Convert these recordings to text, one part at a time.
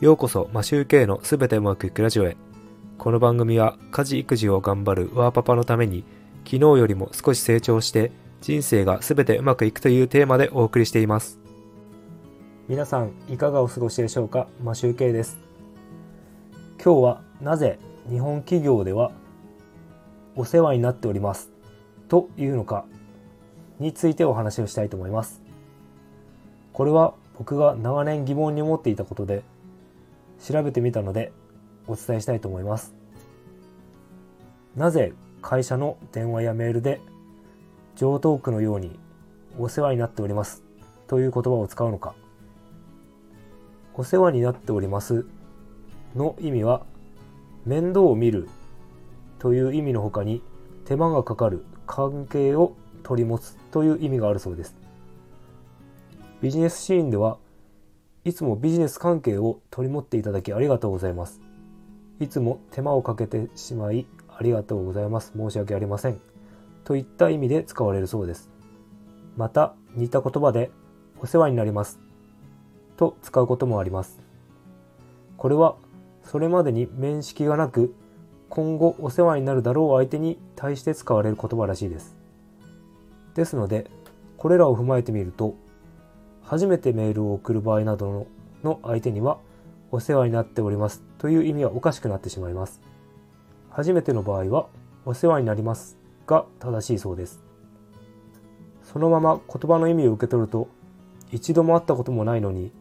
ようこそマシューケイのすべてうまくいくラジオへ。この番組は家事育児を頑張るワーパパのために昨日よりも少し成長して人生がすべてうまくいくというテーマでお送りしています。皆さんいかがお過ごしでしょうか？マシューケイです。今日はなぜ日本企業ではお世話になっております？というのかについてお話をしたいと思います。これは僕が長年疑問に思っていたことで調べてみたのでお伝えしたいと思います。なぜ会社の電話やメールで上等句のようにお世話になっておりますという言葉を使うのか。お世話になっておりますの意味は面倒を見るという意味の他に手間がかかる関係を取り持つという意味があるそうです。ビジネスシーンではいつもビジネス関係を取り持っていただきありがとうございます。いつも手間をかけてしまいありがとうございます。申し訳ありません。といった意味で使われるそうです。また似た言葉でお世話になりますと使うこともあります。これはそれまでに面識がなく今後お世話になるだろう相手に対して使われる言葉らしいです。ですのでこれらを踏まえてみると初めてメールを送る場合などの相手にはお世話になっておりますという意味はおかしくなってしまいます。初めての場合はお世話になりますが正しいそうです。そのまま言葉の意味を受け取ると一度も会ったこともないのに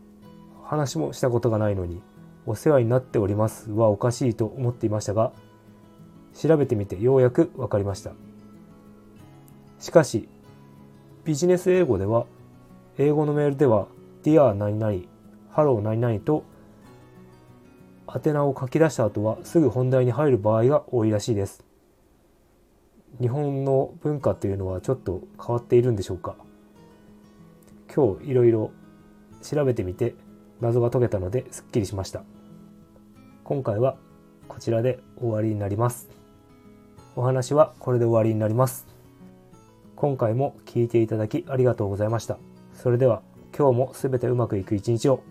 話もしたことがないのにお世話になっておりますはおかしいと思っていましたが調べてみてようやく分かりました。しかしビジネス英語では英語のメールでは Dear 何々 Hello 何々と宛名を書き出した後はすぐ本題に入る場合が多いらしいです。日本の文化っていうのはちょっと変わっているんでしょうか？今日いろいろ調べてみて謎が解けたのですっきりしました。今回はこちらで終わりになります。お話はこれで終わりになります。今回も聞いていただきありがとうございました。それでは今日も全てうまくいく一日を。